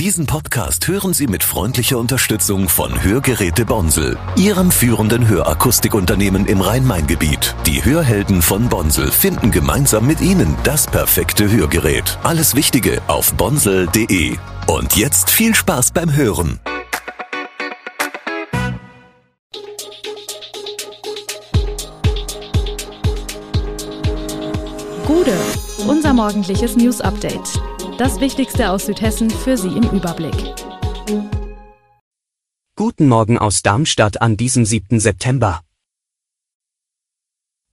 Diesen Podcast hören Sie mit freundlicher Unterstützung von Hörgeräte Bonsel, Ihrem führenden Hörakustikunternehmen im Rhein-Main-Gebiet. Die Hörhelden von Bonsel finden gemeinsam mit Ihnen das perfekte Hörgerät. Alles Wichtige auf bonsel.de. Und jetzt viel Spaß beim Hören. Gude, unser morgendliches News Update. Das Wichtigste aus Südhessen für Sie im Überblick. Guten Morgen aus Darmstadt an diesem 7. September.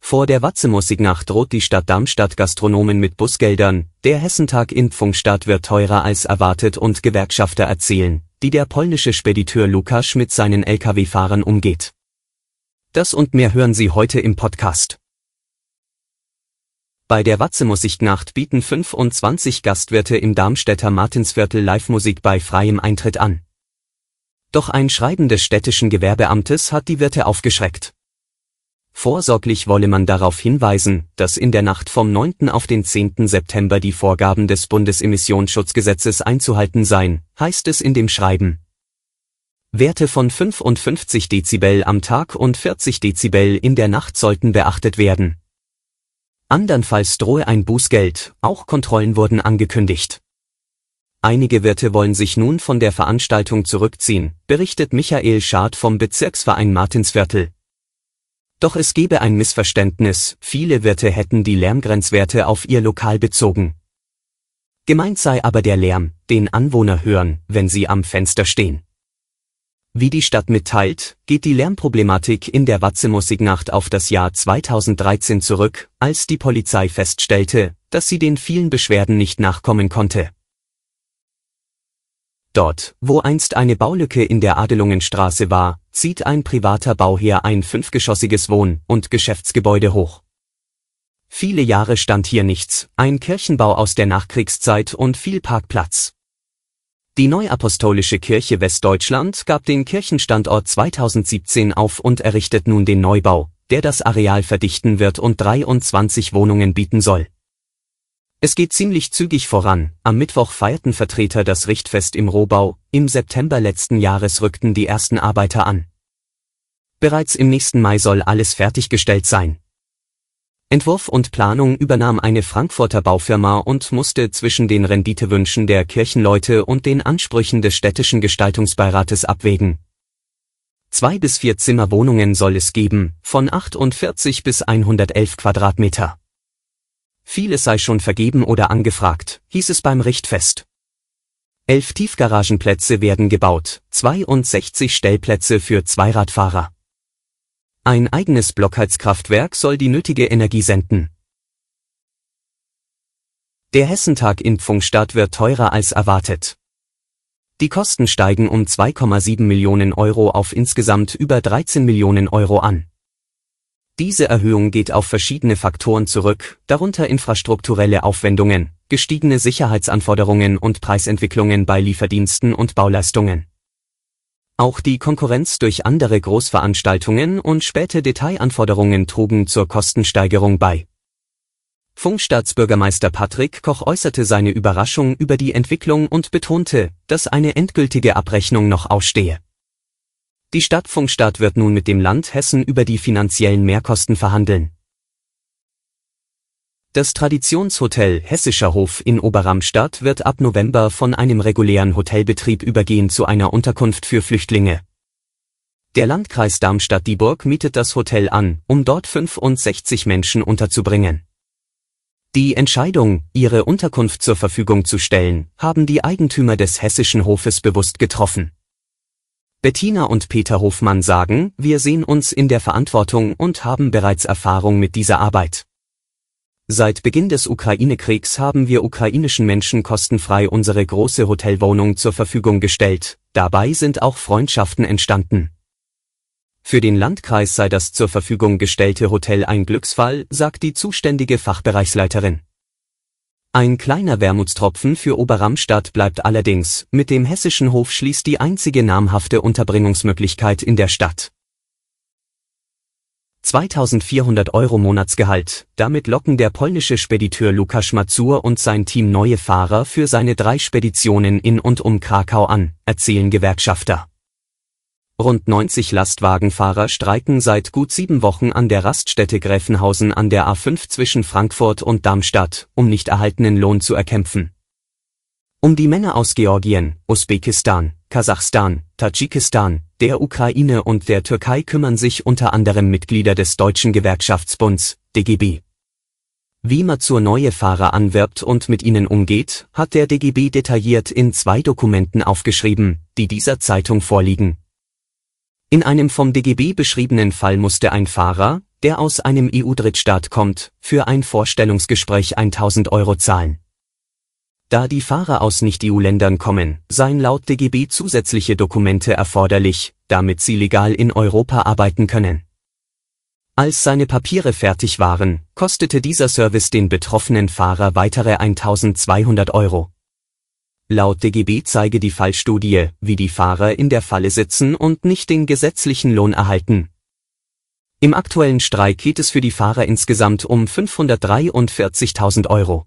Vor der Watzemusiknacht droht die Stadt Darmstadt Gastronomen mit Busgeldern. Der Hessentag in Pfungstadt wird teurer als erwartet und Gewerkschafter erzählen, wie der polnische Spediteur Lukasz mit seinen Lkw-Fahrern umgeht. Das und mehr hören Sie heute im Podcast. Bei der Watzemusiknacht bieten 25 Gastwirte im Darmstädter Martinsviertel Live-Musik bei freiem Eintritt an. Doch ein Schreiben des städtischen Gewerbeamtes hat die Wirte aufgeschreckt. Vorsorglich wolle man darauf hinweisen, dass in der Nacht vom 9. auf den 10. September die Vorgaben des Bundesemissionsschutzgesetzes einzuhalten seien, heißt es in dem Schreiben. Werte von 55 Dezibel am Tag und 40 Dezibel in der Nacht sollten beachtet werden. Andernfalls drohe ein Bußgeld, auch Kontrollen wurden angekündigt. Einige Wirte wollen sich nun von der Veranstaltung zurückziehen, berichtet Michael Schad vom Bezirksverein Martinsviertel. Doch es gebe ein Missverständnis, viele Wirte hätten die Lärmgrenzwerte auf ihr Lokal bezogen. Gemeint sei aber der Lärm, den Anwohner hören, wenn sie am Fenster stehen. Wie die Stadt mitteilt, geht die Lärmproblematik in der Watzemusiknacht auf das Jahr 2013 zurück, als die Polizei feststellte, dass sie den vielen Beschwerden nicht nachkommen konnte. Dort, wo einst eine Baulücke in der Adelungenstraße war, zieht ein privater Bauherr ein fünfgeschossiges Wohn- und Geschäftsgebäude hoch. Viele Jahre stand hier nichts, ein Kirchenbau aus der Nachkriegszeit und viel Parkplatz. Die Neuapostolische Kirche Westdeutschland gab den Kirchenstandort 2017 auf und errichtet nun den Neubau, der das Areal verdichten wird und 23 Wohnungen bieten soll. Es geht ziemlich zügig voran. Am Mittwoch feierten Vertreter das Richtfest im Rohbau, im September letzten Jahres rückten die ersten Arbeiter an. Bereits im nächsten Mai soll alles fertiggestellt sein. Entwurf und Planung übernahm eine Frankfurter Baufirma und musste zwischen den Renditewünschen der Kirchenleute und den Ansprüchen des städtischen Gestaltungsbeirates abwägen. Zwei bis vier Zimmerwohnungen soll es geben, von 48 bis 111 Quadratmeter. Vieles sei schon vergeben oder angefragt, hieß es beim Richtfest. Elf Tiefgaragenplätze werden gebaut, 62 Stellplätze für Zweiradfahrer. Ein eigenes Blockheizkraftwerk soll die nötige Energie senden. Der Hessentag in Pfungstadt wird teurer als erwartet. Die Kosten steigen um 2,7 Millionen Euro auf insgesamt über 13 Millionen Euro an. Diese Erhöhung geht auf verschiedene Faktoren zurück, darunter infrastrukturelle Aufwendungen, gestiegene Sicherheitsanforderungen und Preisentwicklungen bei Lieferdiensten und Bauleistungen. Auch die Konkurrenz durch andere Großveranstaltungen und späte Detailanforderungen trugen zur Kostensteigerung bei. Funkstaatsbürgermeister Patrick Koch äußerte seine Überraschung über die Entwicklung und betonte, dass eine endgültige Abrechnung noch ausstehe. Die Stadt Funkstadt wird nun mit dem Land Hessen über die finanziellen Mehrkosten verhandeln. Das Traditionshotel Hessischer Hof in Oberramstadt wird ab November von einem regulären Hotelbetrieb übergehen zu einer Unterkunft für Flüchtlinge. Der Landkreis Darmstadt-Dieburg mietet das Hotel an, um dort 65 Menschen unterzubringen. Die Entscheidung, ihre Unterkunft zur Verfügung zu stellen, haben die Eigentümer des Hessischen Hofes bewusst getroffen. Bettina und Peter Hofmann sagen, wir sehen uns in der Verantwortung und haben bereits Erfahrung mit dieser Arbeit. Seit Beginn des Ukraine-Kriegs haben wir ukrainischen Menschen kostenfrei unsere große Hotelwohnung zur Verfügung gestellt, dabei sind auch Freundschaften entstanden. Für den Landkreis sei das zur Verfügung gestellte Hotel ein Glücksfall, sagt die zuständige Fachbereichsleiterin. Ein kleiner Wermutstropfen für Oberramstadt bleibt allerdings, mit dem hessischen Hof schließt die einzige namhafte Unterbringungsmöglichkeit in der Stadt. 2400 Euro Monatsgehalt. Damit locken der polnische Spediteur Lukasz Mazur und sein Team neue Fahrer für seine drei Speditionen in und um Krakau an, erzählen Gewerkschafter. Rund 90 Lastwagenfahrer streiken seit gut sieben Wochen an der Raststätte Gräfenhausen an der A5 zwischen Frankfurt und Darmstadt, um nicht erhaltenen Lohn zu erkämpfen. Um die Männer aus Georgien, Usbekistan, Kasachstan, Tadschikistan, der Ukraine und der Türkei kümmern sich unter anderem Mitglieder des Deutschen Gewerkschaftsbunds, DGB. Wie Mazur neue Fahrer anwirbt und mit ihnen umgeht, hat der DGB detailliert in zwei Dokumenten aufgeschrieben, die dieser Zeitung vorliegen. In einem vom DGB beschriebenen Fall musste ein Fahrer, der aus einem EU-Drittstaat kommt, für ein Vorstellungsgespräch 1000 Euro zahlen. Da die Fahrer aus Nicht-EU-Ländern kommen, seien laut DGB zusätzliche Dokumente erforderlich, damit sie legal in Europa arbeiten können. Als seine Papiere fertig waren, kostete dieser Service den betroffenen Fahrer weitere 1200 Euro. Laut DGB zeige die Fallstudie, wie die Fahrer in der Falle sitzen und nicht den gesetzlichen Lohn erhalten. Im aktuellen Streik geht es für die Fahrer insgesamt um 543.000 Euro.